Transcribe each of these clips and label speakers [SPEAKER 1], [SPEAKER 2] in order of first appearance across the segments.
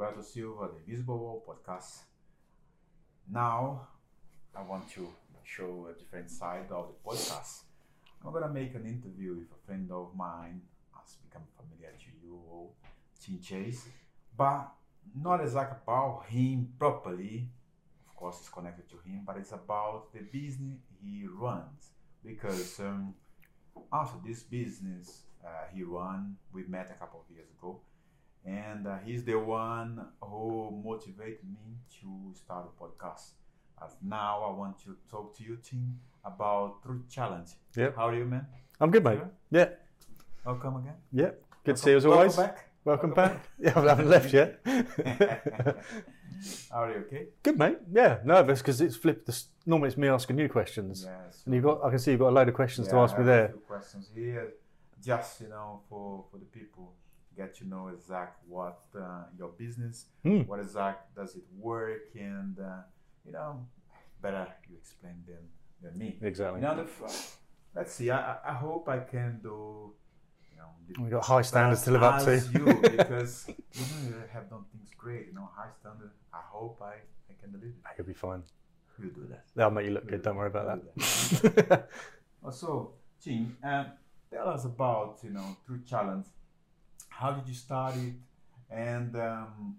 [SPEAKER 1] Gilberto Silva, the Visible World podcast. Now, I want to show a different side of the podcast. I'm gonna make an interview with a friend of mine, has become familiar to you all, Tim Chase, but not exactly about him properly. Of course, it's connected to him, but it's about the business he runs. Because um, after this business uh, he run, we met a couple of years ago, and uh, he's the one who motivated me to start a podcast. As now, I want to talk to you, Tim, about True Challenge.
[SPEAKER 2] Yeah.
[SPEAKER 1] How are you, man?
[SPEAKER 2] I'm good, mate.
[SPEAKER 1] Yeah?
[SPEAKER 2] Yeah,
[SPEAKER 1] Welcome again.
[SPEAKER 2] yeah. Good to see you as always.
[SPEAKER 1] Welcome back.
[SPEAKER 2] Welcome back. Yeah, I haven't left yet.
[SPEAKER 1] How are you? Okay.
[SPEAKER 2] good, mate. Yeah, nervous because it's flipped. This, normally it's me asking you questions,
[SPEAKER 1] Yes.
[SPEAKER 2] and you've got. I can see you've got a load of questions to ask me there.
[SPEAKER 1] few questions here, just you know, for for the people get to know exactly what uh, your business,
[SPEAKER 2] Hmm.
[SPEAKER 1] what exact does it work, and uh, you know, better you explain than than me.
[SPEAKER 2] Exactly.
[SPEAKER 1] You know, the, let's see. I I- I hope I can do. You know,
[SPEAKER 2] We've got high standards to live up to.
[SPEAKER 1] as you because you know you have done things great. You know, high standard. I hope I I can deliver.
[SPEAKER 2] You'll be fine.
[SPEAKER 1] You do that.
[SPEAKER 2] That'll make you look good. Don't worry about
[SPEAKER 1] I'll
[SPEAKER 2] that.
[SPEAKER 1] Also, Tim, um, tell us about you know True Challenge. How did you start it, and um,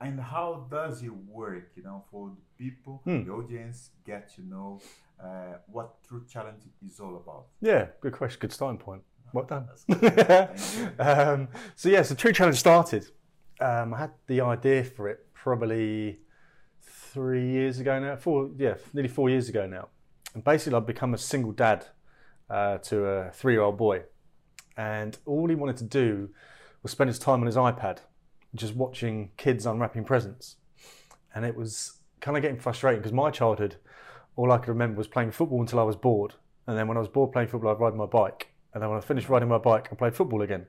[SPEAKER 1] and how does it work? You know, for the people,
[SPEAKER 2] Hmm.
[SPEAKER 1] the audience, get to know uh, what True Challenge is all about.
[SPEAKER 2] yeah, good question. Good starting point. Well done.
[SPEAKER 1] That's good. Thank you.
[SPEAKER 2] um, so yeah, so True Challenge started. Um, I had the idea for it probably three years ago now. Four, yeah, nearly four years ago now. And basically, I'd become a single dad uh, to a three-year-old boy, and all he wanted to do was spend his time on his iPad, just watching kids unwrapping presents. And it was kind of getting frustrating because my childhood, all I could remember was playing football until I was bored, and then when I was bored playing football, I'd ride my bike, and then when I finished riding my bike, I played football again.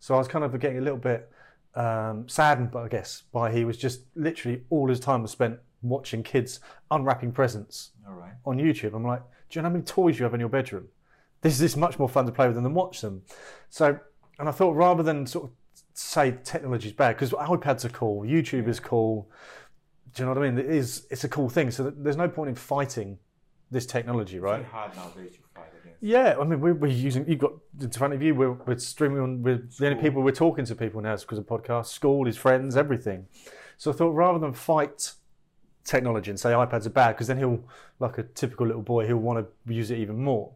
[SPEAKER 2] So I was kind of getting a little bit um, saddened, but I guess by he was just literally all his time was spent watching kids unwrapping presents
[SPEAKER 1] All right.
[SPEAKER 2] on YouTube. I'm like, do you know how many toys you have in your bedroom? This is much more fun to play with than watch them. So, and I thought rather than sort of say technology is bad because iPads are cool, YouTube is cool. Do you know what I mean? It is. It's a cool thing. So there's no point in fighting this technology,
[SPEAKER 1] It's
[SPEAKER 2] right?
[SPEAKER 1] very hard nowadays to fight against.
[SPEAKER 2] Yeah, I mean, we're, we're using. You've got in front of you. We're, we're streaming on. We're the only people we're talking to people now is because of podcasts, school, his friends, everything. So I thought rather than fight technology and say iPads are bad, because then he'll, like a typical little boy, he'll want to use it even more.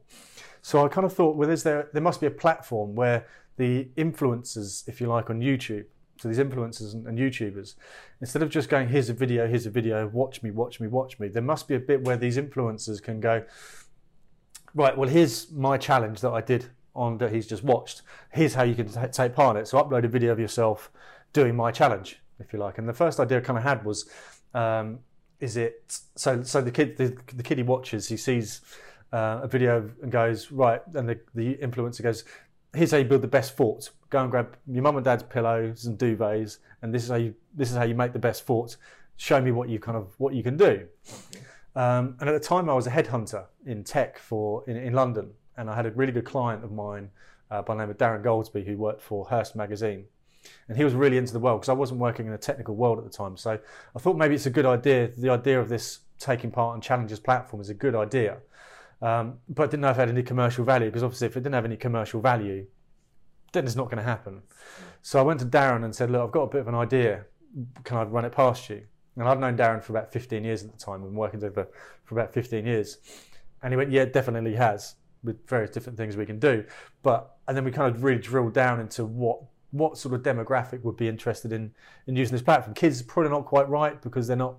[SPEAKER 2] So I kind of thought, well, is there there must be a platform where the influencers, if you like, on YouTube. So these influencers and, and YouTubers, instead of just going, here's a video, here's a video, watch me, watch me, watch me, there must be a bit where these influencers can go, right, well, here's my challenge that I did on that he's just watched. Here's how you can t- take part in it. So upload a video of yourself doing my challenge, if you like. And the first idea I kind of had was, um, is it so? So the kid, the, the kid he watches, he sees uh, a video and goes right, and the, the influencer goes, here's how you build the best fort. Go and grab your mum and dad's pillows and duvets, and this is how you this is how you make the best fort. Show me what you kind of what you can do. Um, and at the time, I was a headhunter in tech for in, in London, and I had a really good client of mine uh, by the name of Darren Goldsby, who worked for Hearst magazine, and he was really into the world because I wasn't working in a technical world at the time. So I thought maybe it's a good idea. The idea of this taking part on Challenges platform is a good idea, um, but didn't know if it had any commercial value because obviously, if it didn't have any commercial value, then it's not going to happen. So I went to Darren and said, "Look, I've got a bit of an idea. Can I run it past you?" And I'd known Darren for about 15 years at the time, and working together for about 15 years. And he went, "Yeah, definitely has with various different things we can do." But and then we kind of really drilled down into what what sort of demographic would be interested in in using this platform. Kids probably not quite right because they're not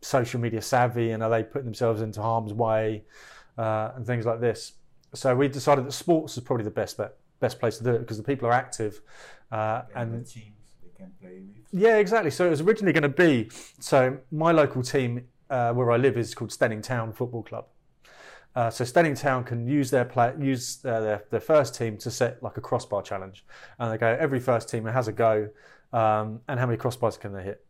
[SPEAKER 2] social media savvy, and are they putting themselves into harm's way uh, and things like this. So we decided that sports is probably the best bet, best place to do it because the people are active uh,
[SPEAKER 1] And, the teams they can play with.
[SPEAKER 2] yeah, exactly. So it was originally going to be so my local team uh, where I live is called Steyning Town Football Club. Uh, so Steyning Town can use their play, use uh, their, their first team to set like a crossbar challenge, and they go every first team has a go, um, and how many crossbars can they hit?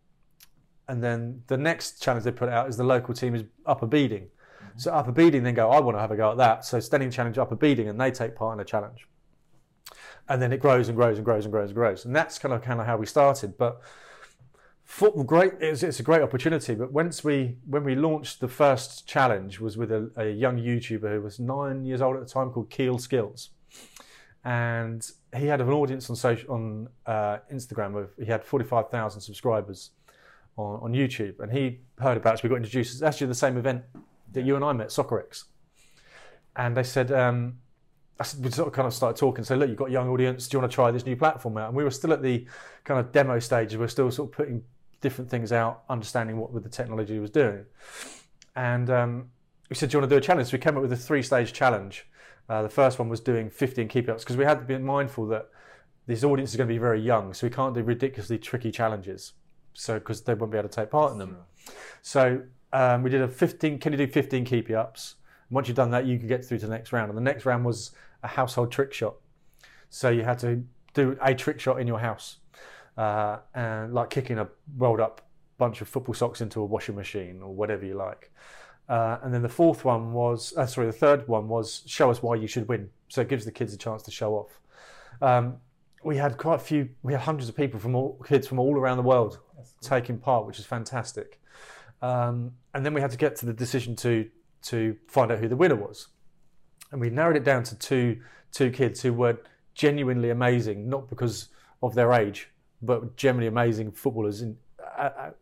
[SPEAKER 2] And then the next challenge they put out is the local team is Upper Beeding. So Upper Beeding then go, I want to have a go at that. So Steyning challenge Upper Beeding, and they take part in a challenge. And then it grows and grows and grows and grows and grows, and that's kind of kind of how we started. But Football, great. It's, it's a great opportunity. But once we, when we launched the first challenge, was with a, a young YouTuber who was nine years old at the time, called Keel Skills, and he had an audience on social on uh, Instagram of he had forty five thousand subscribers on, on YouTube, and he heard about us. We got introduced. It's actually the same event that you and I met, Soccerex, and they said. Um, we sort of kind of started talking. So look, you've got a young audience. Do you want to try this new platform out? And we were still at the kind of demo stage. We we're still sort of putting different things out, understanding what the technology was doing. And um, we said, do you want to do a challenge? So we came up with a three-stage challenge. Uh, the first one was doing 15 keep ups because we had to be mindful that this audience is going to be very young, so we can't do ridiculously tricky challenges. So because they won't be able to take part in them. So um, we did a 15. Can you do 15 keep ups? Once you've done that, you can get through to the next round. And the next round was a household trick shot. So you had to do a trick shot in your house, uh, and like kicking a rolled up bunch of football socks into a washing machine or whatever you like. Uh, and then the fourth one was, uh, sorry, the third one was show us why you should win. So it gives the kids a chance to show off. Um, we had quite a few, we had hundreds of people from all, kids from all around the world taking part, which is fantastic. Um, and then we had to get to the decision to to find out who the winner was, and we narrowed it down to two two kids who were genuinely amazing, not because of their age, but genuinely amazing footballers in,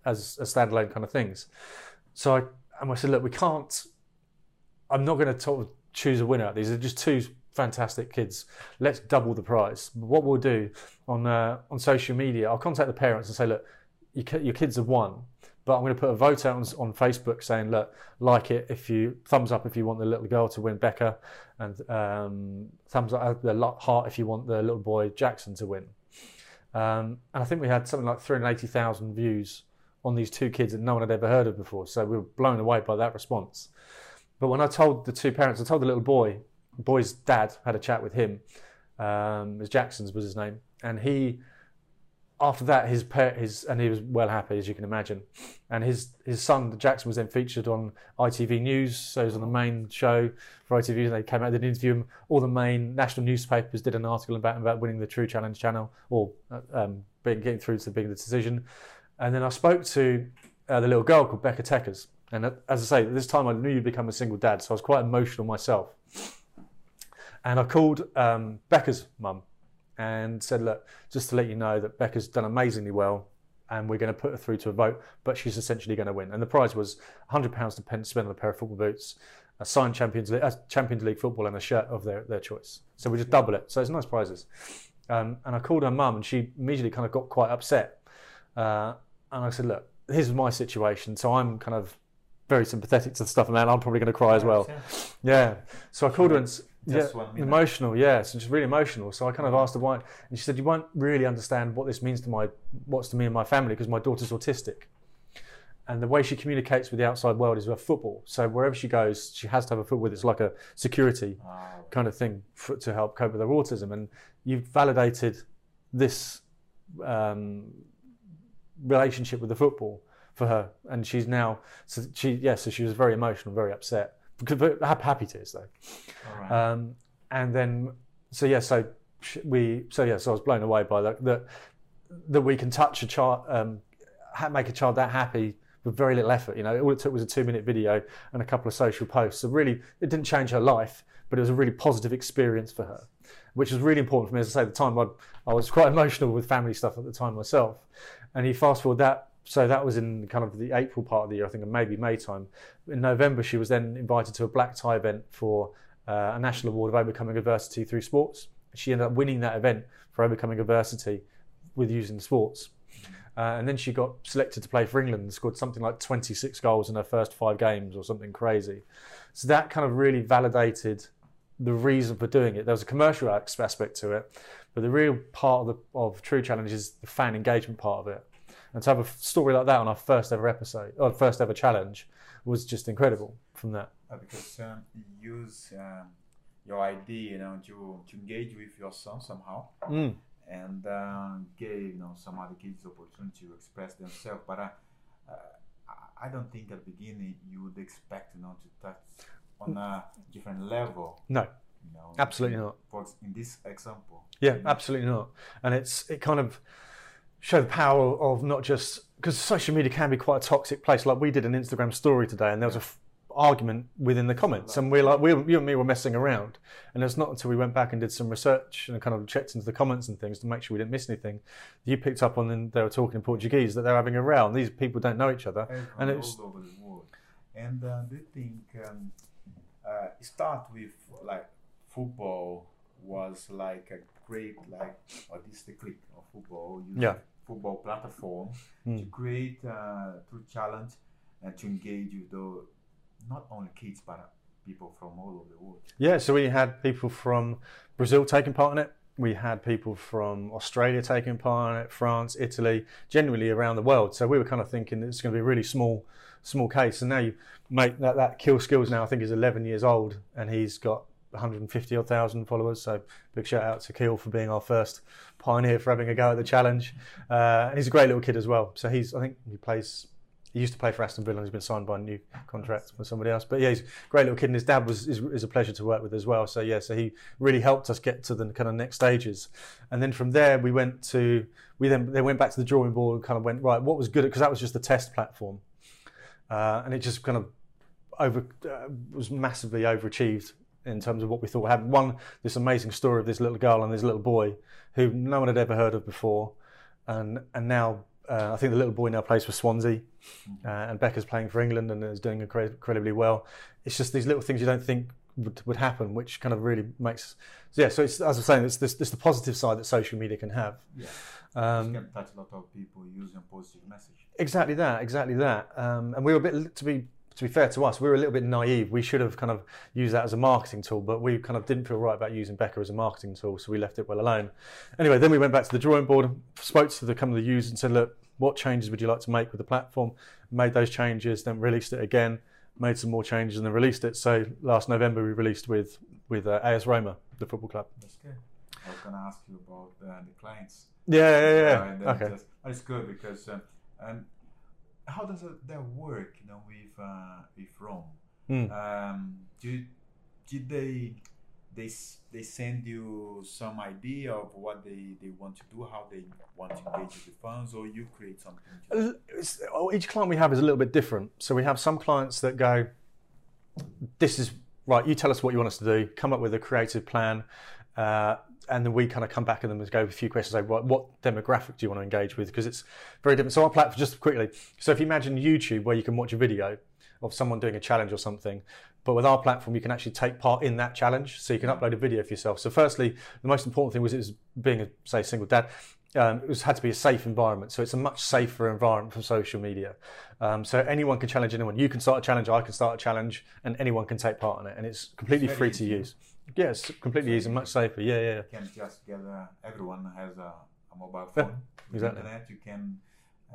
[SPEAKER 2] as, as standalone kind of things. So I and I said, look, we can't. I'm not going to choose a winner. These are just two fantastic kids. Let's double the prize. What we'll do on uh, on social media, I'll contact the parents and say, look, your kids have won, but I'm going to put a vote out on, on, Facebook saying, look, like it if you thumbs up if you want the little girl to win Becca, and um, thumbs up the heart if you want the little boy Jackson to win. Um, and I think we had something like 380,000 views on these two kids that no one had ever heard of before. So we were blown away by that response. But when I told the two parents, I told the little boy, the boy's dad had a chat with him. Um, Jackson's was his name, and he after that, his pet, his and he was well happy as you can imagine, and his his son Jackson was then featured on ITV News, so he was on the main show for ITV. And they came out, they interviewed him. All the main national newspapers did an article about about winning the True Challenge channel or um, being getting through to being the decision. And then I spoke to uh, the little girl called Becca Teckers, and as I say, this time I knew you'd become a single dad, so I was quite emotional myself. And I called um, Becca's mum and said, look, just to let you know that Becca's done amazingly well and we're going to put her through to a vote, but she's essentially going to win. And the prize was £100 to spend on a pair of football boots, a signed Champions League, Champions League football, and a shirt of their, their choice. So we just double it. So it's nice prizes. Um, and I called her mum, and she immediately kind of got quite upset. Uh, and I said, look, here's my situation. So I'm kind of very sympathetic to the stuff, and I'm probably going to cry as well. Yeah. So I called her and yeah, emotional, yeah. So just really emotional. So I kind of asked her why, and she said, "You won't really understand what this means to my, what's to me and my family, because my daughter's autistic, and the way she communicates with the outside world is with football. So wherever she goes, she has to have a football with. It's like a security kind of thing for, to help cope with her autism. And you've validated this um, relationship with the football for her, and she's now. So she, yes, yeah, so she was very emotional, very upset happy tears though. Right. Um, and then, so yeah, so we, so yeah, so I was blown away by that that that we can touch a child, um, make a child that happy with very little effort. You know, all it took was a two-minute video and a couple of social posts. So really, it didn't change her life, but it was a really positive experience for her, which was really important for me. As I say, at the time I, I was quite emotional with family stuff at the time myself, and you fast forward that so that was in kind of the April part of the year, I think, and maybe May time. In November, she was then invited to a black tie event for uh, a national award of overcoming adversity through sports. She ended up winning that event for overcoming adversity with using sports. Uh, and then she got selected to play for England and scored something like 26 goals in her first five games or something crazy. So that kind of really validated the reason for doing it. There was a commercial aspect to it, but the real part of, the, of True Challenge is the fan engagement part of it. And to have a story like that on our first ever episode, or first ever challenge, was just incredible from that.
[SPEAKER 1] Uh, because um, you use um, your idea, you know, to, to engage with your son somehow. Mm. And uh, gave you know some other kids the opportunity to express themselves, but uh, uh, I don't think at the beginning you would expect you know to touch on a different level.
[SPEAKER 2] No, you know, absolutely not.
[SPEAKER 1] For in this example.
[SPEAKER 2] Yeah, absolutely not. And it's it kind of show the power of not just because social media can be quite a toxic place. Like we did an Instagram story today, and there was a f- argument within the comments, and we're like, we, you and me were messing around, and it's not until we went back and did some research and kind of checked into the comments and things to make sure we didn't miss anything. You picked up on, and they were talking in Portuguese that they're having a row, and these people don't know each other,
[SPEAKER 1] and
[SPEAKER 2] and
[SPEAKER 1] all
[SPEAKER 2] it's
[SPEAKER 1] over the world. And uh, do you think um, uh, start with like football was like a great like or this the click of football using
[SPEAKER 2] Yeah.
[SPEAKER 1] Football platform
[SPEAKER 2] Mm.
[SPEAKER 1] to create uh, True Challenge and to engage with the not only kids but people from all over the world.
[SPEAKER 2] Yeah, so we had people from Brazil taking part in it. We had people from Australia taking part in it, France, Italy, generally around the world. So we were kind of thinking it's going to be a really small, small case. And now you make that that Kill Skills now I think is 11 years old, and he's got 150 odd thousand followers. So big shout out to Keel for being our first pioneer for having a go at the challenge. Uh, and he's a great little kid as well. So he's I think he plays. He used to play for Aston Villa and he's been signed by a new contract with somebody else. But yeah, he's a great little kid, and his dad was is, is a pleasure to work with as well. So yeah, so he really helped us get to the kind of next stages, and then from there we went to we then they went back to the drawing board and kind of went right. What was good because that was just the test platform, uh, and it just kind of over uh, was massively overachieved in terms of what we thought happened. One, this amazing story of this little girl and this little boy who no one had ever heard of before, and and now. Uh, I think the little boy now plays for Swansea, uh, and Becca's playing for England and is doing incredibly well. It's just these little things you don't think would, would happen, which kind of really makes. Yeah, so it's, as I was saying, it's this, this the positive side that social media can have.
[SPEAKER 1] Yeah,
[SPEAKER 2] Um,
[SPEAKER 1] can touch a lot of people using positive message.
[SPEAKER 2] Exactly that, exactly that. Um, and we were a bit, to be to be fair to us, we were a little bit naive. We should have kind of used that as a marketing tool, but we kind of didn't feel right about using Becca as a marketing tool, so we left it well alone. Anyway, then we went back to the drawing board, spoke to the kind of the users and said, look, what changes would you like to make with the platform? Made those changes, then released it again, made some more changes, and then released it. So last November we released with with uh, AS Roma, the football club.
[SPEAKER 1] That's good. I was gonna ask you about uh, the clients.
[SPEAKER 2] Yeah, yeah, yeah. Okay.
[SPEAKER 1] just- that's good because um, um, how does that work? You know, with uh, with Rome.
[SPEAKER 2] Mm.
[SPEAKER 1] Um, do did they they they send you some idea of what they, they want to do, how they want to engage with the funds, or you create something? To
[SPEAKER 2] each client we have is a little bit different. So we have some clients that go, "This is right. You tell us what you want us to do. Come up with a creative plan." Uh, and then we kind of come back at them and go with a few questions like what, what demographic do you want to engage with? Because it's very different. So our platform just quickly. So if you imagine youtube where you can watch a video of someone doing a challenge or something but with our platform you can actually take part in that challenge so you can upload a video for yourself. So firstly the most important thing was it was being a say single dad um, it was had to be a safe environment. So it's a much safer environment for social media. Um, so anyone can challenge anyone. You can start a challenge i can start a challenge and anyone can take part in it and it's completely
[SPEAKER 1] Very
[SPEAKER 2] free to use yes completely easy much safer yeah yeah
[SPEAKER 1] you can just get uh, everyone has a, a mobile phone with
[SPEAKER 2] exactly.
[SPEAKER 1] internet. You can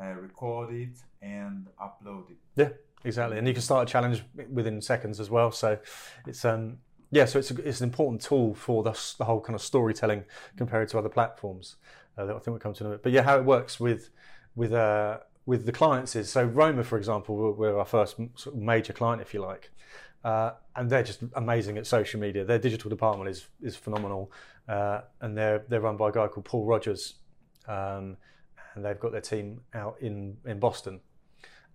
[SPEAKER 1] uh, record it and upload it.
[SPEAKER 2] Yeah, exactly. And you can start a challenge within seconds as well. So it's um yeah, so it's a, it's an important tool for the, the whole kind of storytelling compared to other platforms. Uh, that I think we'll come to in a bit. But yeah, how it works with with uh with the clients is so Roma, for example, were, were our first m- sort of major client, if you like. Uh, and they're just amazing at social media. Their digital department is is phenomenal, uh, and they're they're run by a guy called Paul Rogers, um, and they've got their team out in in Boston,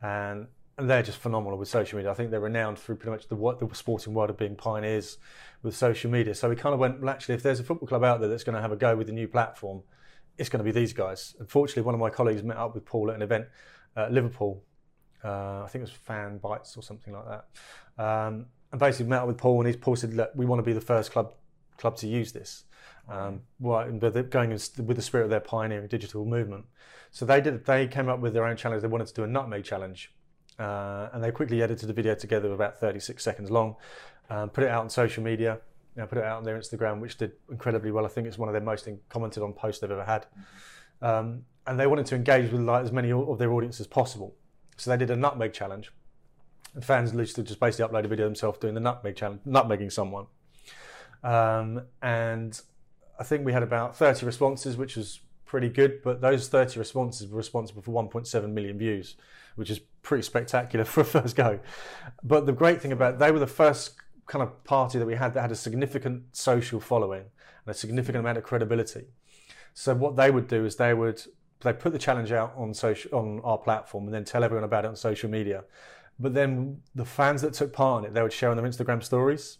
[SPEAKER 2] and and they're just phenomenal with social media. I think they're renowned through pretty much the the sporting world of being pioneers with social media. So we kind of went, well, actually, if there's a football club out there that's going to have a go with the new platform, it's going to be these guys. Unfortunately, one of my colleagues met up with Paul at an event at Liverpool. Uh, I think it was Fan Bites or something like that. Um, and basically met up with Paul, and he's Paul said, "Look, we want to be the first club club to use this." Um, and but going in with the spirit of their pioneering digital movement. So they did. They came up with their own challenge. They wanted to do a nutmeg challenge, uh, and they quickly edited the video together, about 36 seconds long, um, put it out on social media. You know, put it out on their Instagram, which did incredibly well. I think it's one of their most commented on posts they've ever had. Um, and they wanted to engage with like, as many of their audience as possible. So they did a nutmeg challenge. And fans literally just basically uploaded a video of themselves doing the nutmeg challenge, nutmegging someone. Um, and I think we had about 30 responses, which was pretty good. But those 30 responses were responsible for 1.7 million views, which is pretty spectacular for a first go. But the great thing about they were the first kind of party that we had that had a significant social following and a significant amount of credibility. So what they would do is they would they put the challenge out on social on our platform and then tell everyone about it on social media. But then the fans that took part in it, they would share on their Instagram stories.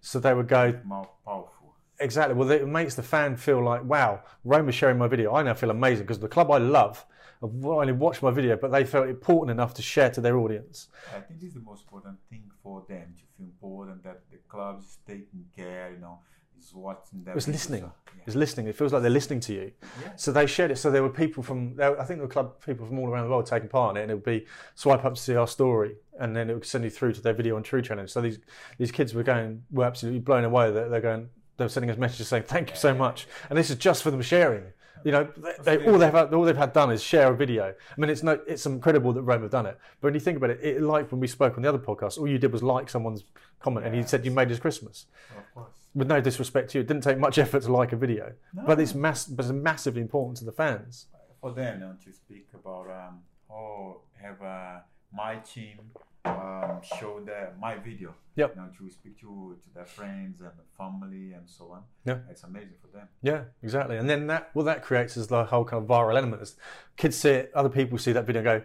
[SPEAKER 2] So they would go
[SPEAKER 1] More powerful.
[SPEAKER 2] exactly. Well, it makes the fan feel like, wow, Rome is sharing my video. I now feel amazing because the club I love have not only watched my video, but they felt important enough to share to their audience.
[SPEAKER 1] I think this is the most important thing for them to feel important that the club is taking care, you know, is watching them.
[SPEAKER 2] It's listening.
[SPEAKER 1] Yeah.
[SPEAKER 2] It's listening. It feels like they're listening to you.
[SPEAKER 1] Yeah.
[SPEAKER 2] So they shared it. So there were people from, there- I think there were club people from all around the world taking part in it, and it would be swipe up to see our story, and then it would send you through to their video on True Challenge. So these these kids were going, were absolutely blown away. That they're going, they were sending us messages saying, "Thank you so much," and this is just for them sharing. You know, they, they, all they've had, all they've had done is share a video. I mean, it's no, it's incredible that Rome have done it. But when you think about it, it, like when we spoke on the other podcast, all you did was like someone's comment, and you said you made his Christmas
[SPEAKER 1] Of course.
[SPEAKER 2] With no disrespect to you, it didn't take much effort to like a video, but it's mass, but it's massively important to the fans.
[SPEAKER 1] For them, you know, to speak about um, oh, have uh, my team um, show their my video.
[SPEAKER 2] Yep.
[SPEAKER 1] You know, to speak to to their friends and family and so on.
[SPEAKER 2] Yeah.
[SPEAKER 1] It's amazing for them.
[SPEAKER 2] Yeah, exactly. And then that, what that creates is the whole kind of viral element. Is kids see it, other people see that video, and go,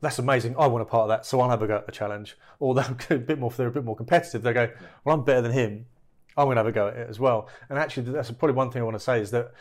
[SPEAKER 2] "That's amazing! I want a part of that, so I'll have a go at the challenge." Or they'll go a bit more, they're a bit more competitive, they go, "Well, I'm better than him. I'm going to have a go at it as well." And actually, that's probably one thing I want to say is that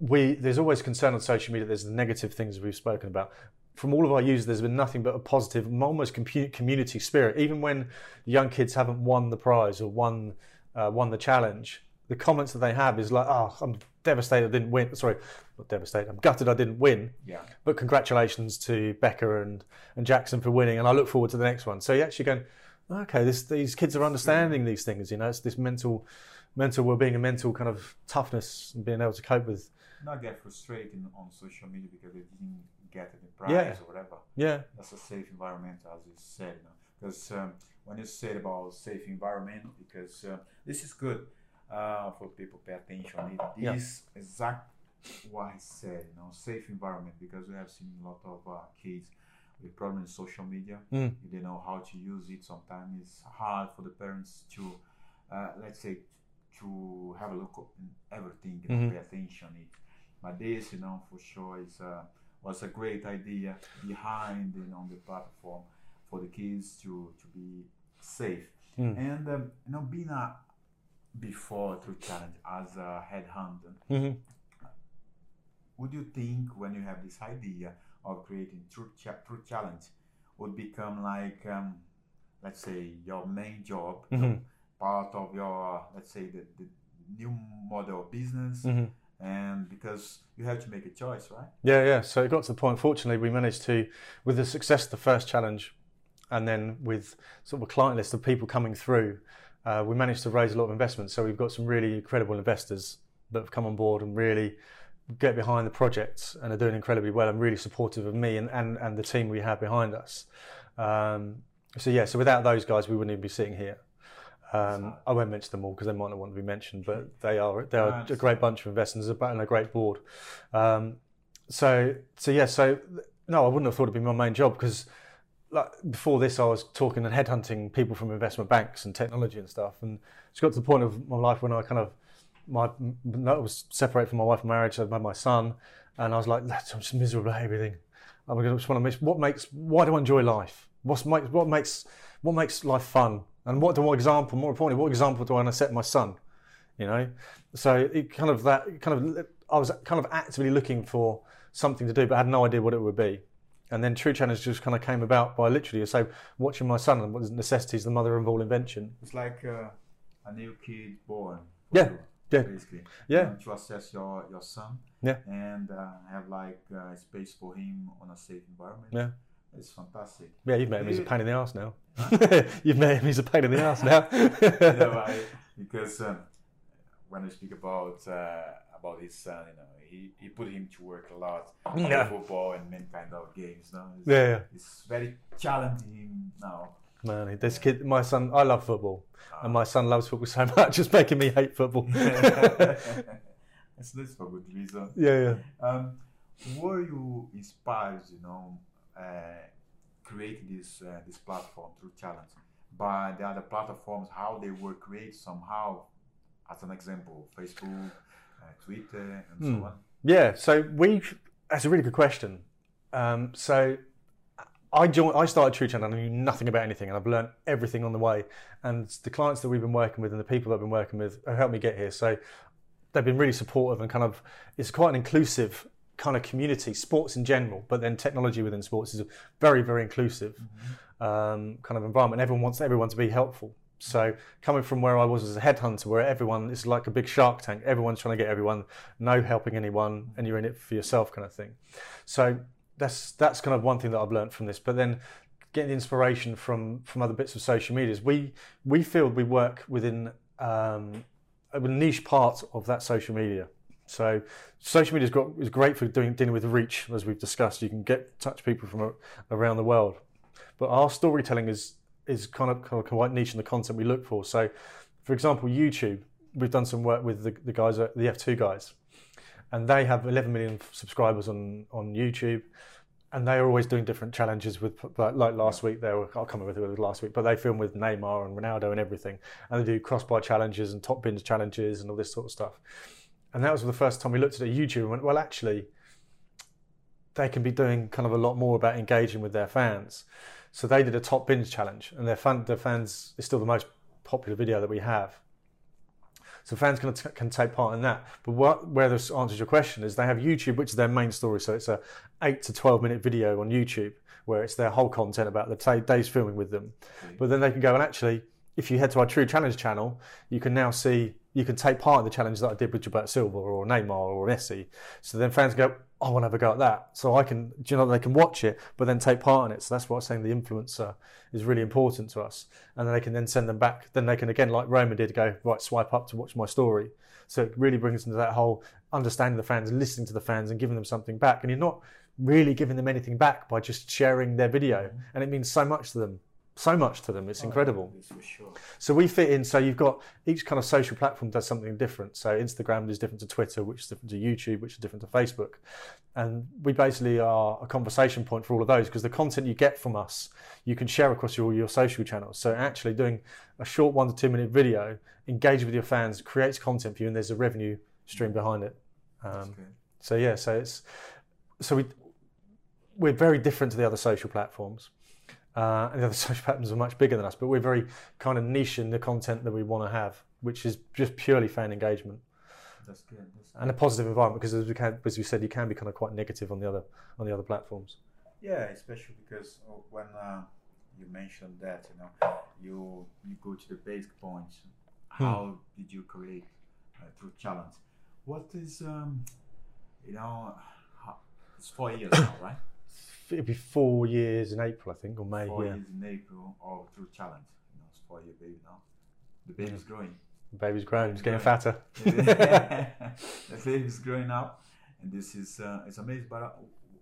[SPEAKER 2] we there's always concern on social media. There's the negative things we've spoken about. From all of our users, there's been nothing but a positive, almost community spirit. Even when the young kids haven't won the prize or won uh, won the challenge, the comments that they have is like, "Oh, I'm devastated I didn't win." Sorry, not devastated. I'm gutted I didn't win.
[SPEAKER 1] Yeah.
[SPEAKER 2] But congratulations to Becca and, and Jackson for winning, and I look forward to the next one. So you're actually going, okay, this, these kids are understanding these things. You know, it's this mental, mental well-being and mental kind of toughness and being able to cope with.
[SPEAKER 1] Not get frustrated on social media because they didn't get any prize
[SPEAKER 2] Yeah.
[SPEAKER 1] or whatever.
[SPEAKER 2] Yeah,
[SPEAKER 1] That's a safe environment, as you said. You know? Because um, when you said about safe environment, because uh, this is good uh, for people pay attention. It
[SPEAKER 2] Yeah.
[SPEAKER 1] is exact what I said. You know, safe environment because we have seen a lot of uh, kids with problems in social media.
[SPEAKER 2] Mm.
[SPEAKER 1] They know how to use it, sometimes it's hard for the parents to, uh, let's say, to have a look at everything and
[SPEAKER 2] Mhm.
[SPEAKER 1] pay attention it. But this, you know, for sure is uh, was a great idea behind you know the platform for the kids to to be safe
[SPEAKER 2] Mm.
[SPEAKER 1] and um, you know being a before True Challenge as a headhunter
[SPEAKER 2] hmm
[SPEAKER 1] would you think when you have this idea of creating true, cha- true challenge would become like um, let's say your main job
[SPEAKER 2] hmm
[SPEAKER 1] part of your let's say the, the new model of business
[SPEAKER 2] hmm
[SPEAKER 1] and because you have to make a choice right
[SPEAKER 2] Yeah, yeah. So it got to the point. Fortunately, we managed to, with the success of the first challenge, and then with sort of a client list of people coming through, uh, we managed to raise a lot of investment. So we've got some really credible investors that have come on board and really get behind the project and are doing incredibly well and really supportive of me and, and, and the team we have behind us. Um, so yeah, so without those guys, we wouldn't even be sitting here. Um, I won't mention them all because they might not want to be mentioned, but they are they are a great bunch of investors and a great board. Um, so so yeah, so no, I wouldn't have thought it'd be my main job because like before this, I was talking and headhunting people from investment banks and technology and stuff, and it's got to the point of my life when I kind of my I was separated from my wife and marriage. I had my son, and I was like, "That's- I'm just miserable at everything. I'm gonna just want to miss what makes why do I enjoy life? What's makes what makes what makes life fun? And what do what example? More importantly, what example do I want to set my son? You know, so it kind of that kind of I was kind of actively looking for something to do, but I had no idea what it would be. And then True Challenge just kind of came about by literally so watching my son and what is necessity is the mother of all invention.
[SPEAKER 1] It's like uh, a new kid born.
[SPEAKER 2] Yeah,
[SPEAKER 1] you,
[SPEAKER 2] yeah.
[SPEAKER 1] Basically.
[SPEAKER 2] Yeah.
[SPEAKER 1] Know, to assess your, your son.
[SPEAKER 2] Yeah.
[SPEAKER 1] And uh, have like uh, space for him on a safe environment.
[SPEAKER 2] Yeah.
[SPEAKER 1] It's fantastic.
[SPEAKER 2] Yeah, you've met him. He's a pain in the ass now. you've met him. He's a pain in the ass now.
[SPEAKER 1] you know, I, because um, when I speak about uh, about his son, you know, he, he put him to work a lot on football and many kind of games. No? It's,
[SPEAKER 2] Yeah, yeah.
[SPEAKER 1] it's very challenging him now.
[SPEAKER 2] Man, this kid, my son, I love football, and my son loves football so much, it's making me hate football.
[SPEAKER 1] It's this for good reason.
[SPEAKER 2] yeah, yeah.
[SPEAKER 1] Um, were you inspired, you know, uh, create this uh, this platform True Challenge by the other platforms, how they were created somehow, as an example, Facebook, uh, Twitter, and
[SPEAKER 2] Hmm.
[SPEAKER 1] so on.
[SPEAKER 2] Yeah, so we That's a really good question. Um, so I joined, I started True Channel and I knew nothing about anything, and I've learned everything on the way. And the clients that we've been working with and the people that I've been working with have helped me get here. So they've been really supportive and kind of it's quite an inclusive kind of community. Sports in general, but then technology within sports is a very very inclusive mm-hmm. um, kind of environment. Everyone wants everyone to be helpful. So coming from where I was as a headhunter, where everyone is like a big shark tank, everyone's trying to get everyone, no helping anyone, and you're in it for yourself, kind of thing. So that's that's kind of one thing that I've learned from this. But then getting the inspiration from from other bits of social media we we feel we work within um, a niche part of that social media. So social media is great for doing dealing with reach, as we've discussed. You can get touch people from around the world, but our storytelling is is kind of, kind of quite niche in the content we look for. So, for example, YouTube, we've done some work with the, the guys the F2 guys, and they have 11 million subscribers on on YouTube, and they are always doing different challenges with like, like last week. They were I'll come up with it last week, but they film with Neymar and Ronaldo and everything, and they do crossbar challenges and top bins challenges and all this sort of stuff. And that was the first time we looked at a YouTube and went, well, actually, they can be doing kind of a lot more about engaging with their fans. So they did a top bins challenge, and their fan, their fans is still the most popular video that we have. So fans can, can take part in that. But what, where this answers your question is they have YouTube, which is their main story. So it's a eight to 12 minute video on YouTube where it's their whole content about the t- days filming with them. Mm-hmm. But then they can go and actually, if you head to our True Challenge channel, you can now see, you can take part in the challenge that I did with Gilberto Silva or Neymar or Messi. So then fans go, I want to have a go at that. So I can, do you know, they can watch it, but then take part in it. So that's what I'm saying. The influencer is really important to us. And then they can then send them back. Then they can, again, like Roma did, go, right, swipe up to watch my story. So it really brings into that whole understanding the fans, listening to the fans and giving them something back. And you're not really giving them anything back by just sharing their video. Mm-hmm. And it means so much to them so much to them. It's oh, incredible. Sure. So we fit in. So you've got each kind of social platform does something different. So Instagram is different to Twitter, which is different to YouTube, which is different to Facebook, and we basically are a conversation point for all of those because the content you get from us, you can share across your your social channels. So actually doing a short one to two minute video, engage with your fans, creates content for you, and there's a revenue stream behind it. Um, so yeah, so it's so we we're very different to the other social platforms uh, and the other social platforms are much bigger than us, but we're very kind of niche in the content that we want to have, which is just purely fan engagement.
[SPEAKER 1] That's good. That's
[SPEAKER 2] and a positive environment because, as we, can, as we said, you can be kind of quite negative on the other on the other platforms.
[SPEAKER 1] Yeah, especially because when uh, you mentioned that, you know, you you go to the basic points. Hmm. How hmm. did you create uh, True Challenge? What is um, you know, it's four years now, right?
[SPEAKER 2] It'll be four years in April, I think, or May.
[SPEAKER 1] Four
[SPEAKER 2] yeah.
[SPEAKER 1] years in April, or True Challenge. You know, it's four year baby now. The baby's growing.
[SPEAKER 2] The baby's growing. He's getting fatter.
[SPEAKER 1] the baby's growing up, and this is uh, it's amazing. But uh,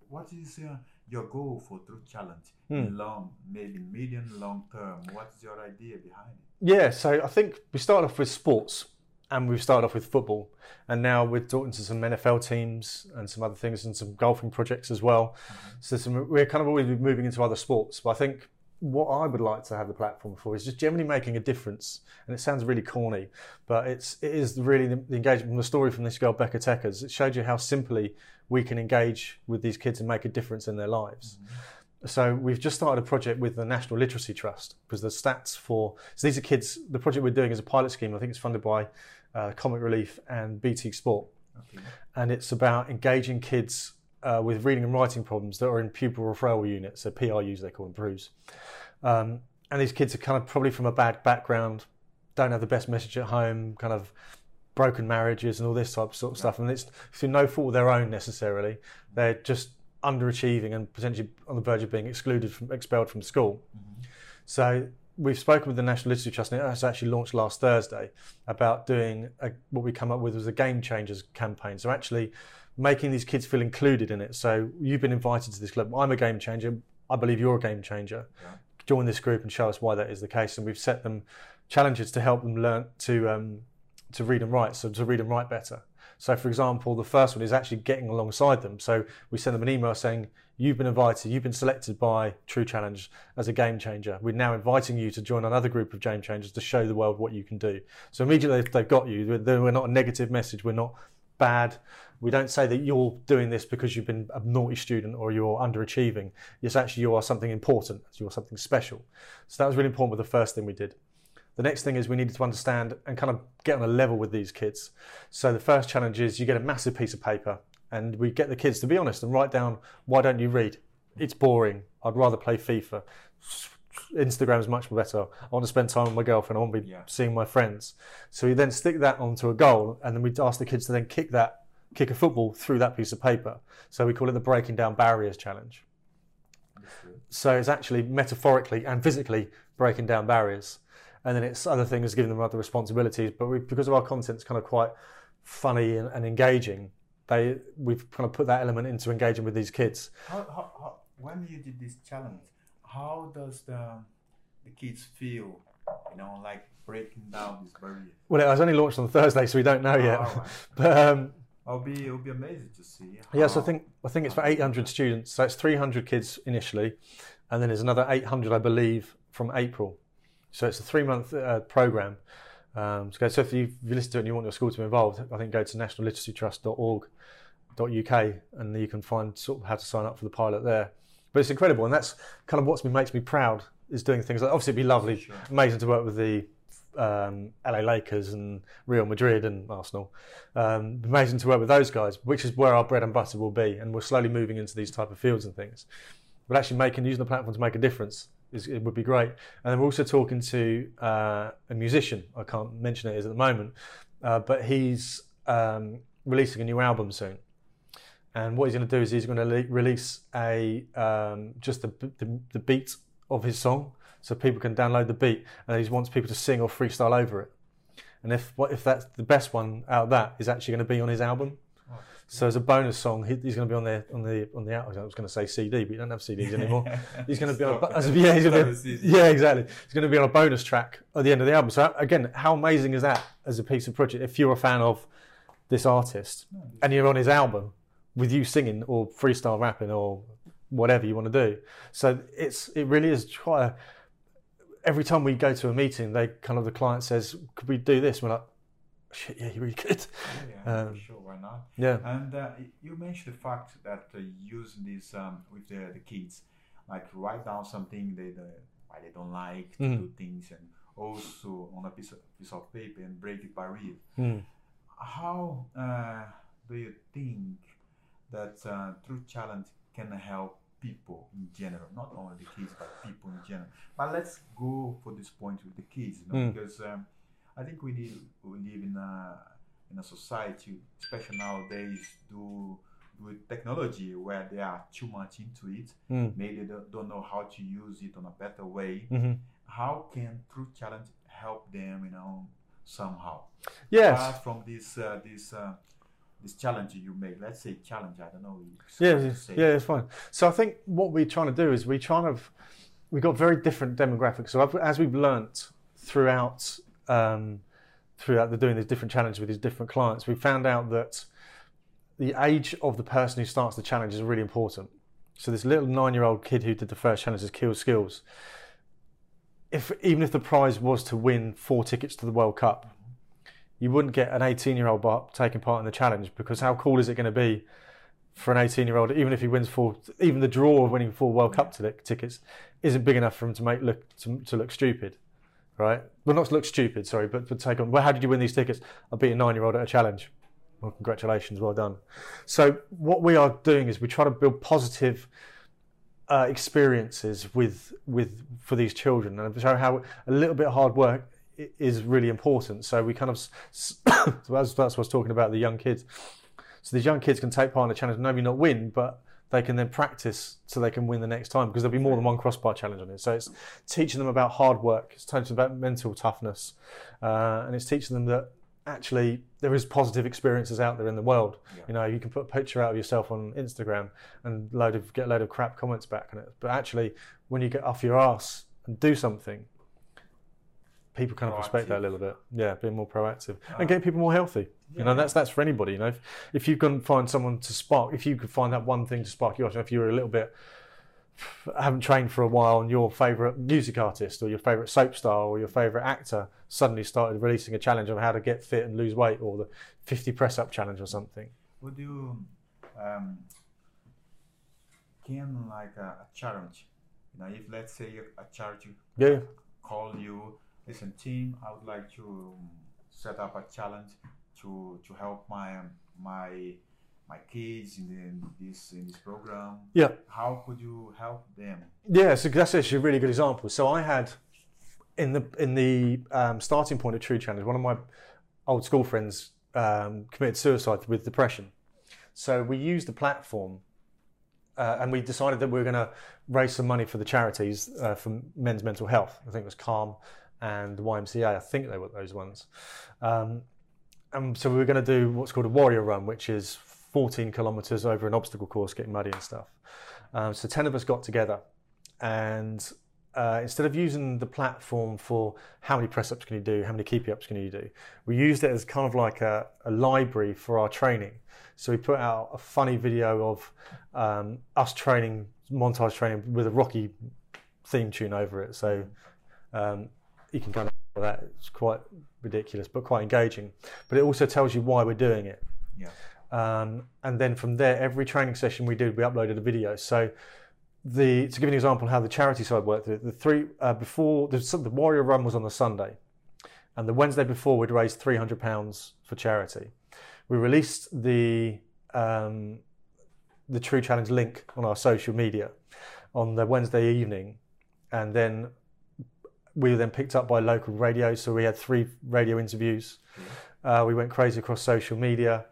[SPEAKER 1] what is uh, your goal for True Challenge hmm. in long, maybe medium, long term? What is your idea behind it?
[SPEAKER 2] Yeah, so I think we started off with sports and we've started off with football, and now we're talking to some NFL teams and some other things, and some golfing projects as well. Mm-hmm. So some, we're kind of always moving into other sports. But I think what I would like to have the platform for is just generally making a difference. And it sounds really corny, but it's it is really the, the engagement from the story from this girl Becca Teckers. It showed you how simply we can engage with these kids and make a difference in their lives. Mm-hmm. So we've just started a project with the National Literacy Trust because the stats for so these are kids. The project we're doing is a pilot scheme. I think it's funded by uh, Comic Relief, and BT Sport. Okay. And it's about engaging kids uh, with reading and writing problems that are in pupil referral units, so PRUs they call them, PRUs. Um, and these kids are kind of probably from a bad background, don't have the best message at home, kind of broken marriages and all this type of sort of stuff. And it's through no fault of their own necessarily. They're just underachieving and potentially on the verge of being excluded from expelled from school. Mm-hmm. So we've spoken with the National Literacy Trust, and it was actually launched last Thursday about doing a, what we come up with was a game changers campaign. So actually making these kids feel included in it. So you've been invited to this club. I'm a game changer. I believe you're a game changer. Yeah. Join this group and show us why that is the case. And we've set them challenges to help them learn to um, to read and write. So to read and write better. So, for example, the first one is actually getting alongside them. So we send them an email saying, You've been invited, you've been selected by True Challenge as a game changer. We're now inviting you to join another group of game changers to show the world what you can do. So immediately they've got you. We're not a negative message. We're not bad. We don't say that you're doing this because you've been a naughty student or you're underachieving. It's actually you are something important. You're something special. So that was really important with the first thing we did. The next thing is we needed to understand and kind of get on a level with these kids. So the first challenge is you get a massive piece of paper and we get the kids to be honest and write down why don't you read? It's boring. I'd rather play FIFA. Instagram is much better. I want to spend time with my girlfriend. I want to be
[SPEAKER 1] Yeah.
[SPEAKER 2] seeing my friends. So we then stick that onto a goal, and then we ask the kids to then kick that, kick a football through that piece of paper. So we call it the breaking down barriers challenge. So it's actually metaphorically and physically breaking down barriers, and then it's other things giving them other responsibilities. But we, because of our content's kind of quite funny and, and engaging, they we've kind of put that element into engaging with these kids.
[SPEAKER 1] How, how, how, when you did this challenge, how does the the kids feel? You know, like breaking down this barrier.
[SPEAKER 2] Well, it was only launched on Thursday, so we don't know yet.
[SPEAKER 1] Alright.
[SPEAKER 2] But um,
[SPEAKER 1] I'll be it'll be amazing to see.
[SPEAKER 2] Yes, I think I think it's for 800 students. So it's 300 kids initially, and then there's another 800, I believe, from April. So it's a three-month uh, program. Um, so, so if you, if you listen to it and you want your school to be involved, I think go to nationalliteracytrust.org.uk and you can find sort of how to sign up for the pilot there. But it's incredible, and that's kind of what makes me proud is doing things like. Obviously, it'd be lovely,
[SPEAKER 1] Sure.
[SPEAKER 2] amazing to work with the um, LA Lakers and Real Madrid and Arsenal. Um, amazing to work with those guys, which is where our bread and butter will be, and we're slowly moving into these type of fields and things. But actually, making using the platform to make a difference is it would be great. And then we're also talking to uh, a musician. I can't mention it is at the moment, uh, but he's um, releasing a new album soon. And what he's going to do is he's going to le- release a um, just the, the the beat of his song, so people can download the beat, and he wants people to sing or freestyle over it. And if what if that's the best one out of that is actually going to be on his album. So as a bonus song, he, he's going to be on the on the on the out. I was going to say CD, but you don't have CDs anymore. He's going to be on. A, as a- yeah, he's
[SPEAKER 1] gonna CD.
[SPEAKER 2] yeah, exactly. He's going to be on a bonus track at the end of the album. So again, how amazing is that as a piece of project? If you're a fan of this artist and you're on his album with you singing or freestyle rapping or whatever you want to do. So it's it really is quite. A, every time we go to a meeting, they kind of the client says, "Could we do this?" We're like, "Shit, yeah, you're really good."
[SPEAKER 1] yeah,
[SPEAKER 2] um,
[SPEAKER 1] for sure, why not?
[SPEAKER 2] Yeah.
[SPEAKER 1] And uh, you mentioned the fact that uh, using this um, with the, the kids, like write down something they uh, why they don't like to
[SPEAKER 2] Mhm.
[SPEAKER 1] do things, and also on a piece of piece of paper and break it by real.
[SPEAKER 2] Mm.
[SPEAKER 1] How uh, do you think that uh, True Challenge can help people in general, not only the kids but people in general? But let's go for this point with the kids, you know,
[SPEAKER 2] Mm.
[SPEAKER 1] because um, I think we need we live in a in a society, especially nowadays, do with technology where they are too much into it.
[SPEAKER 2] Mm.
[SPEAKER 1] Maybe they don't, know how to use it on a better way.
[SPEAKER 2] hmm
[SPEAKER 1] How can True Challenge help them, you know, somehow?
[SPEAKER 2] Yes.
[SPEAKER 1] apart from this uh, this uh, this challenge you make let's say challenge i don't know
[SPEAKER 2] Yeah, yeah, it's fine. So I think what we're trying to do is we trying to we got very different demographics. So as we've learnt throughout um, throughout the doing these different challenges with these different clients, we found out that the age of the person who starts the challenge is really important. So this little nine-year-old kid who did the first challenge is Kill Skills. If even if the prize was to win four tickets to the World Cup, you wouldn't get an 18-year-old taking part in the challenge because how cool is it going to be for an 18-year-old? Even if he wins four, even the draw of winning four World Cup tickets isn't big enough for him to make look to, to look stupid, right? Well, not to look stupid, sorry, but to take on. Well, how did you win these tickets? I beat a nine-year-old at a challenge. Well, congratulations, well done. So what we are doing is we try to build positive uh, experiences with with for these children and show how a little bit of hard work is really important. So we kind of so that's, that's what I was talking about the young kids. So these young kids can take part in the challenge, maybe not win, but they can then practice so they can win the next time because there'll be more than one crossbar challenge on it. So it's teaching them about hard work, it's teaching them about mental toughness, uh, and it's teaching them that actually there is positive experiences out there in the world.
[SPEAKER 1] Yeah.
[SPEAKER 2] You know, you can put a picture out of yourself on Instagram and load of get a load of crap comments back on it. But actually, when you get off your ass and do something, people kind of respect that a little bit. Yeah, being more proactive
[SPEAKER 1] Ah.
[SPEAKER 2] and getting people more healthy. You know, that's that's for anybody. You know, if, if you can find someone to spark, if you could find that one thing to spark you, if you were a little bit haven't trained for a while and your favourite music artist or your favourite soap star or your favourite actor suddenly started releasing a challenge on how to get fit and lose weight, or the 50 press up challenge or something.
[SPEAKER 1] Would you um, can like a, a challenge? You know, if let's say a, a charity
[SPEAKER 2] Yeah,
[SPEAKER 1] call you, listen, team, I would like to um, set up a challenge to to help my um, my my kids in, the, in this in this program.
[SPEAKER 2] yeah.
[SPEAKER 1] How could you help them?
[SPEAKER 2] Yeah, so that's actually a really good example. So I had in the in the um, starting point of True Challenge, one of my old school friends um, committed suicide with depression. So we used the platform, uh, and we decided that we were going to raise some money for the charities uh, for men's mental health. I think it was Calm and the YMCA. I think they were those ones. Um, and so we were going to do what's called a warrior run, which is 14 kilometers over an obstacle course, getting muddy and stuff. Um, so 10 of us got together, and uh, instead of using the platform for how many press ups can you do, how many keep ups can you do, we used it as kind of like a, a library for our training. So we put out a funny video of um, us training, montage training with a Rocky theme tune over it. So um, you can kind of that. It's quite ridiculous, but quite engaging. But it also tells you why we're doing it.
[SPEAKER 1] Yeah.
[SPEAKER 2] Um, and then from there, every training session we did, we uploaded a video. So the to give an example of how the charity side worked, the, the three uh, before the, the Warrior Run was on the Sunday, and the Wednesday before we'd raised three hundred pounds for charity. We released the um, the True Challenge link on our social media on the Wednesday evening, and then we were then picked up by local radio. So we had three radio interviews. Uh, we went crazy across social media.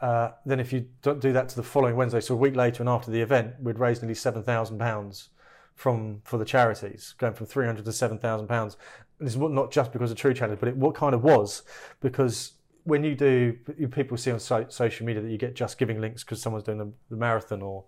[SPEAKER 2] Uh, then if you do that to the following Wednesday, so a week later and after the event, we'd raised nearly seven thousand pounds from for the charities, going from three hundred to seven thousand pounds. This is not just because of True Challenge, but it what kind of was because when you do, people see on so, social media that you get just giving links because someone's doing the, the marathon or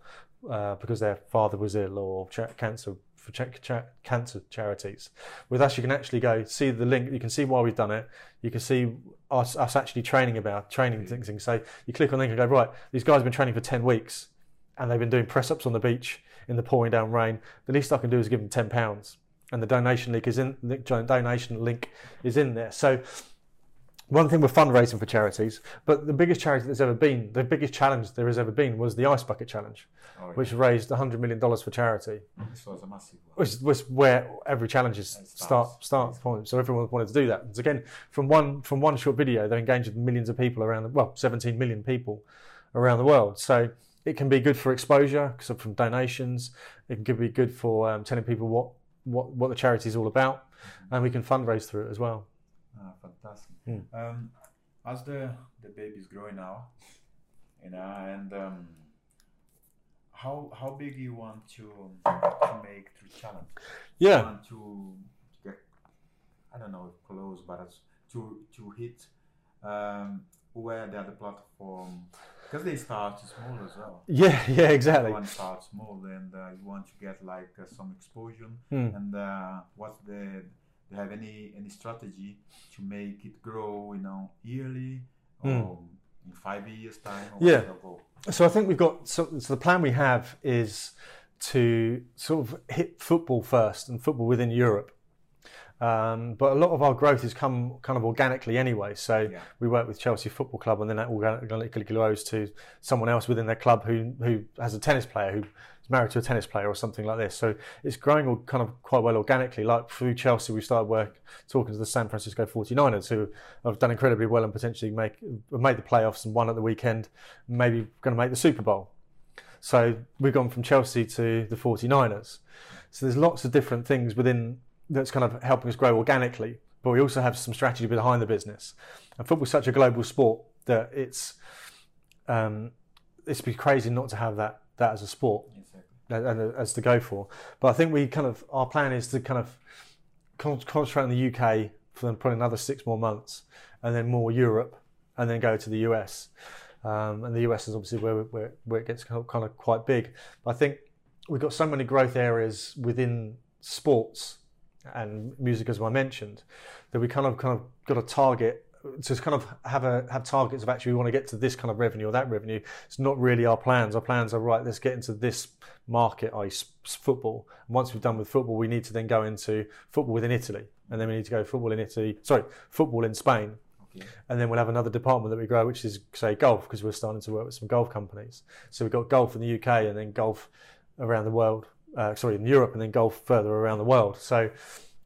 [SPEAKER 2] uh, because their father was ill or cancer for cha- cha- cancer charities. With us, you can actually go see the link. You can see why we've done it. You can see us, us actually training about training things. things. So you click on the link and go right. These guys have been training for ten weeks, and they've been doing press ups on the beach in the pouring down rain. The least I can do is give them ten pounds, and the donation link is in. The donation link is in there. So one thing we're fundraising for charities, but the biggest charity that's ever been, the biggest challenge there has ever been was the Ice Bucket Challenge,
[SPEAKER 1] Oh, yeah.
[SPEAKER 2] which raised $100 million for charity,
[SPEAKER 1] this was a massive one.
[SPEAKER 2] which was where every challenge is start, start point. So everyone wanted to do that. And again, from one, from one short video, they engaged millions of people around the, well, 17 million people around the world. So it can be good for exposure, so from donations. It can be good for um, telling people what, what, what the charity is all about. And we can fundraise through it as well.
[SPEAKER 1] Ah, fantastic.
[SPEAKER 2] Hmm.
[SPEAKER 1] Um, as the the baby is growing now, you know, and um, how how big you want to to make True Challenge? You
[SPEAKER 2] Yeah.
[SPEAKER 1] want to get I don't know if close, but it's to to hit um, where the other platform because they start small as well.
[SPEAKER 2] Yeah, yeah, exactly.
[SPEAKER 1] One starts small, and uh, you want to get like uh, some exposure.
[SPEAKER 2] Hmm.
[SPEAKER 1] And uh, what's the? You have any any strategy to make it grow? You know, yearly or in five years time? Or.
[SPEAKER 2] Yeah.
[SPEAKER 1] what's your goal?
[SPEAKER 2] So I think we've got so, so the plan we have is to sort of hit football first and football within Europe. Um, but a lot of our growth has come kind of organically anyway. So
[SPEAKER 1] Yeah.
[SPEAKER 2] we work with Chelsea Football Club, and then that organically grows to someone else within their club who who has a tennis player married to a tennis player or something like this. So it's growing all kind of quite well organically. Like through Chelsea, we started work talking to the San Francisco 49ers, who have done incredibly well and potentially make made the playoffs and won at the weekend, maybe going to make the Super Bowl. So we've gone from Chelsea to the 49ers. So there's lots of different things within that's kind of helping us grow organically, but we also have some strategy behind the business. And football's such a global sport that it's um, it's be crazy not to have that that as a sport
[SPEAKER 1] Exactly.
[SPEAKER 2] and and as to go for. But I think we kind of our plan is to kind of con- concentrate on the UK for then probably another six more months, and then more Europe, and then go to the US. Um, and the US is obviously where where, where it gets kind of, kind of quite big. But I think we've got so many growth areas within sports and music, as I mentioned, that we kind of kind of got a target to kind of have a have targets of actually we want to get to this kind of revenue or that revenue. It's not really our plans. Our plans are right. Let's get into this market, i.e., s- football. And once we've done with football, we need to then go into football within Italy and then we need to go football in Italy. Sorry, football in Spain,
[SPEAKER 1] Okay.
[SPEAKER 2] and then we'll have another department that we grow, which is say golf, because we're starting to work with some golf companies. So we've got golf in the UK, and then golf around the world. Uh, sorry, in Europe, and then golf further around the world. So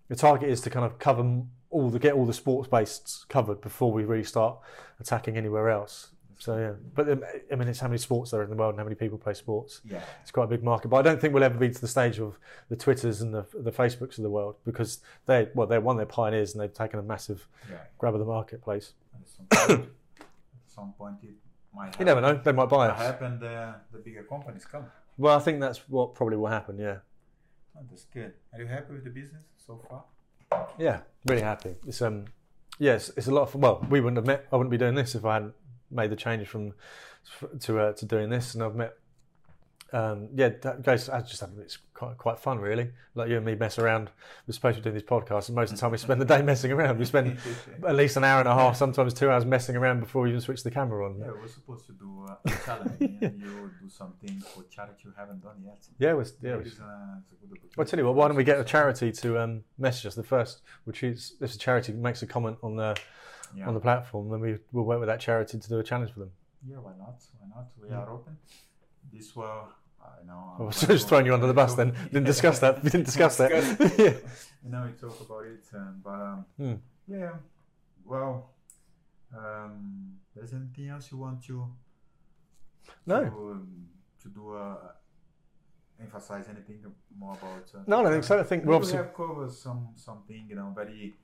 [SPEAKER 2] the target is to kind of cover all the get all the sports based covered before we really start attacking anywhere else. So yeah, but um, I mean, it's how many sports there are in the world and how many people play sports.
[SPEAKER 1] Yeah.
[SPEAKER 2] It's quite a big market, but I don't think we'll ever be to the stage of the Twitters and the the Facebooks of the world because they well they're one they're pioneers and they've taken a massive
[SPEAKER 1] Yeah.
[SPEAKER 2] grab of the marketplace.
[SPEAKER 1] At some point, at some point it might happen.
[SPEAKER 2] You never know, they might buy
[SPEAKER 1] Might
[SPEAKER 2] us.
[SPEAKER 1] happen. The the bigger companies come.
[SPEAKER 2] Well, I think that's what probably will happen. Yeah,
[SPEAKER 1] Oh, that's good. Are you happy with the business so far?
[SPEAKER 2] Yeah, really happy. It's um, yes, it's a lot of. Well, we wouldn't have met. I wouldn't be doing this if I hadn't made the change from to uh, to doing this, and I've met. Um, yeah, that goes. I just have it's quite quite fun, really. Like you and me mess around. We're supposed to be doing these podcasts, and most of the time we spend the day messing around. We spend at least an hour and a half, sometimes two hours messing around before we even switch the camera on.
[SPEAKER 1] Yeah, we're supposed to do uh, a challenge and you do something for charity you haven't done yet.
[SPEAKER 2] Yeah, was, yeah. It
[SPEAKER 1] Maybe
[SPEAKER 2] was,
[SPEAKER 1] it's, uh.
[SPEAKER 2] Well, I tell you what, why don't we get a charity to um, message us? The first, which is if a charity makes a comment on the
[SPEAKER 1] Yeah.
[SPEAKER 2] on the platform, then we will work with that charity to do a challenge for them.
[SPEAKER 1] yeah, why not? Why not? We are open. This well, I know.
[SPEAKER 2] I was just throwing you under the bus. Then didn't discuss that. We didn't discuss that. yeah.
[SPEAKER 1] You know, we talk about it, um, but um,
[SPEAKER 2] Hmm.
[SPEAKER 1] yeah. Well, um, there's anything else you want to
[SPEAKER 2] No.
[SPEAKER 1] to, um, to do uh, emphasize anything more about? Uh,
[SPEAKER 2] No, I think so. I think
[SPEAKER 1] we
[SPEAKER 2] obviously
[SPEAKER 1] have covered some something, you know, very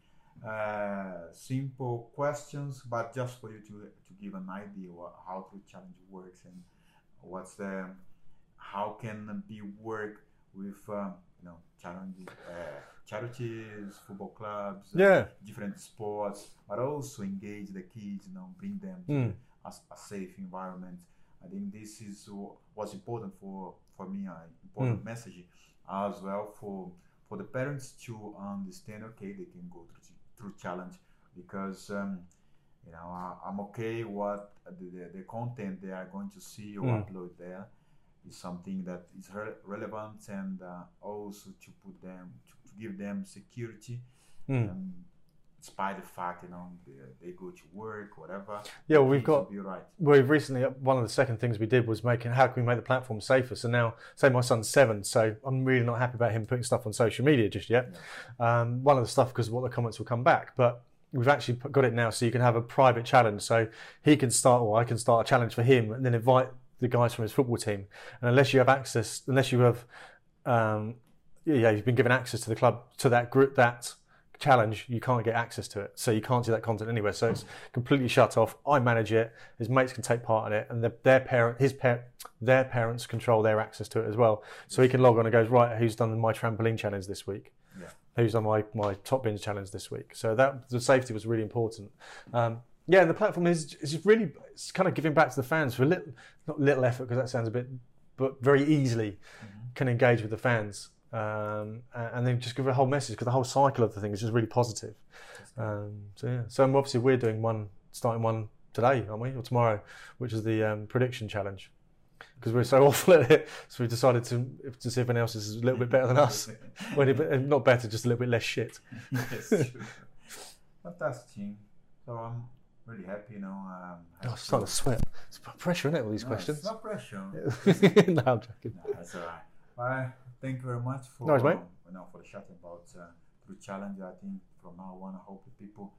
[SPEAKER 1] uh, simple questions, but just for you to to give an idea what, how True Challenge works and what's the how can be work with um, you know challenges, uh, charities, football clubs, uh,
[SPEAKER 2] yeah.
[SPEAKER 1] different sports, but also engage the kids, you know, bring them to
[SPEAKER 2] Mm.
[SPEAKER 1] a, a safe environment. I think this is what's important for for me, an important message as well for for the parents to understand. Okay, they can go through True Challenge because um, you know I, I'm okay what the, the, the content they are going to see or
[SPEAKER 2] Mm.
[SPEAKER 1] upload there is something that is re- relevant and uh, also to put them to, to give them security
[SPEAKER 2] Mm.
[SPEAKER 1] um, despite the fact you know they, they go to work whatever
[SPEAKER 2] Yeah, well, we've got
[SPEAKER 1] be right
[SPEAKER 2] we've recently one of the second things we did was making how can we make the platform safer. So now, say my son's seven, so I'm really not happy about him putting stuff on social media just yet. Um, one of the stuff because what the comments will come back, but we've actually got it now so you can have a private challenge. So he can start, or I can start a challenge for him, and then invite the guys from his football team. And unless you have access, unless you have, um, yeah, you've been given access to the club to that group that challenge, you can't get access to it. So you can't see that content anywhere. So it's completely shut off. I manage it. His mates can take part in it, and the, their parent, his par- their parents control their access to it as well. So he can log on and goes right. Who's done my trampoline challenge this week? Who's on my my top binge challenge this week? So that the safety was really important. Um, yeah, and the platform is is really it's kind of giving back to the fans for a little not little effort because that sounds a bit, but very easily can engage with the fans. Um, and then just give a whole message because the whole cycle of the thing is just really positive. Um, so yeah, so obviously we're doing one, starting one today, aren't we, or tomorrow, which is the um, prediction challenge. Because we're so awful at it, so we decided to to see if anyone else is a little bit better than us. Well, it- not better, just a little bit less shit.
[SPEAKER 1] yes, true. fantastic so I'm really happy you know um,
[SPEAKER 2] Oh, I'm starting to sweat. It's pressure, isn't it? All these
[SPEAKER 1] No,
[SPEAKER 2] questions.
[SPEAKER 1] it's not pressure
[SPEAKER 2] no, I'm joking.
[SPEAKER 1] No, that's all right. Well, thank you very much for
[SPEAKER 2] No worries,
[SPEAKER 1] um, you know for the chat about uh, True Challenge. I think from now on, I hope people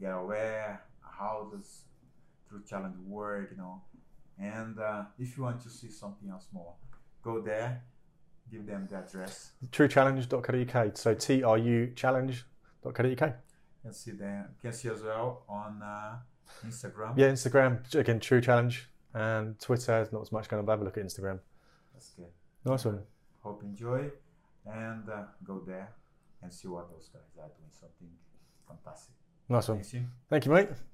[SPEAKER 1] get aware how does True Challenge work. You know, and uh, if you want to see something else more, go there, give them the address.
[SPEAKER 2] Truechallenge.co.uk. So T R U challenge.co.uk.
[SPEAKER 1] Can see them. Can see as well on uh, Instagram.
[SPEAKER 2] Yeah, Instagram, again, True Challenge. And Twitter, there's not as much going but have a look at Instagram.
[SPEAKER 1] That's good.
[SPEAKER 2] Nice one.
[SPEAKER 1] Hope you enjoy, and uh, go there and see what those guys are doing. Something fantastic.
[SPEAKER 2] Nice one.
[SPEAKER 1] Thanks you.
[SPEAKER 2] Thank you, mate.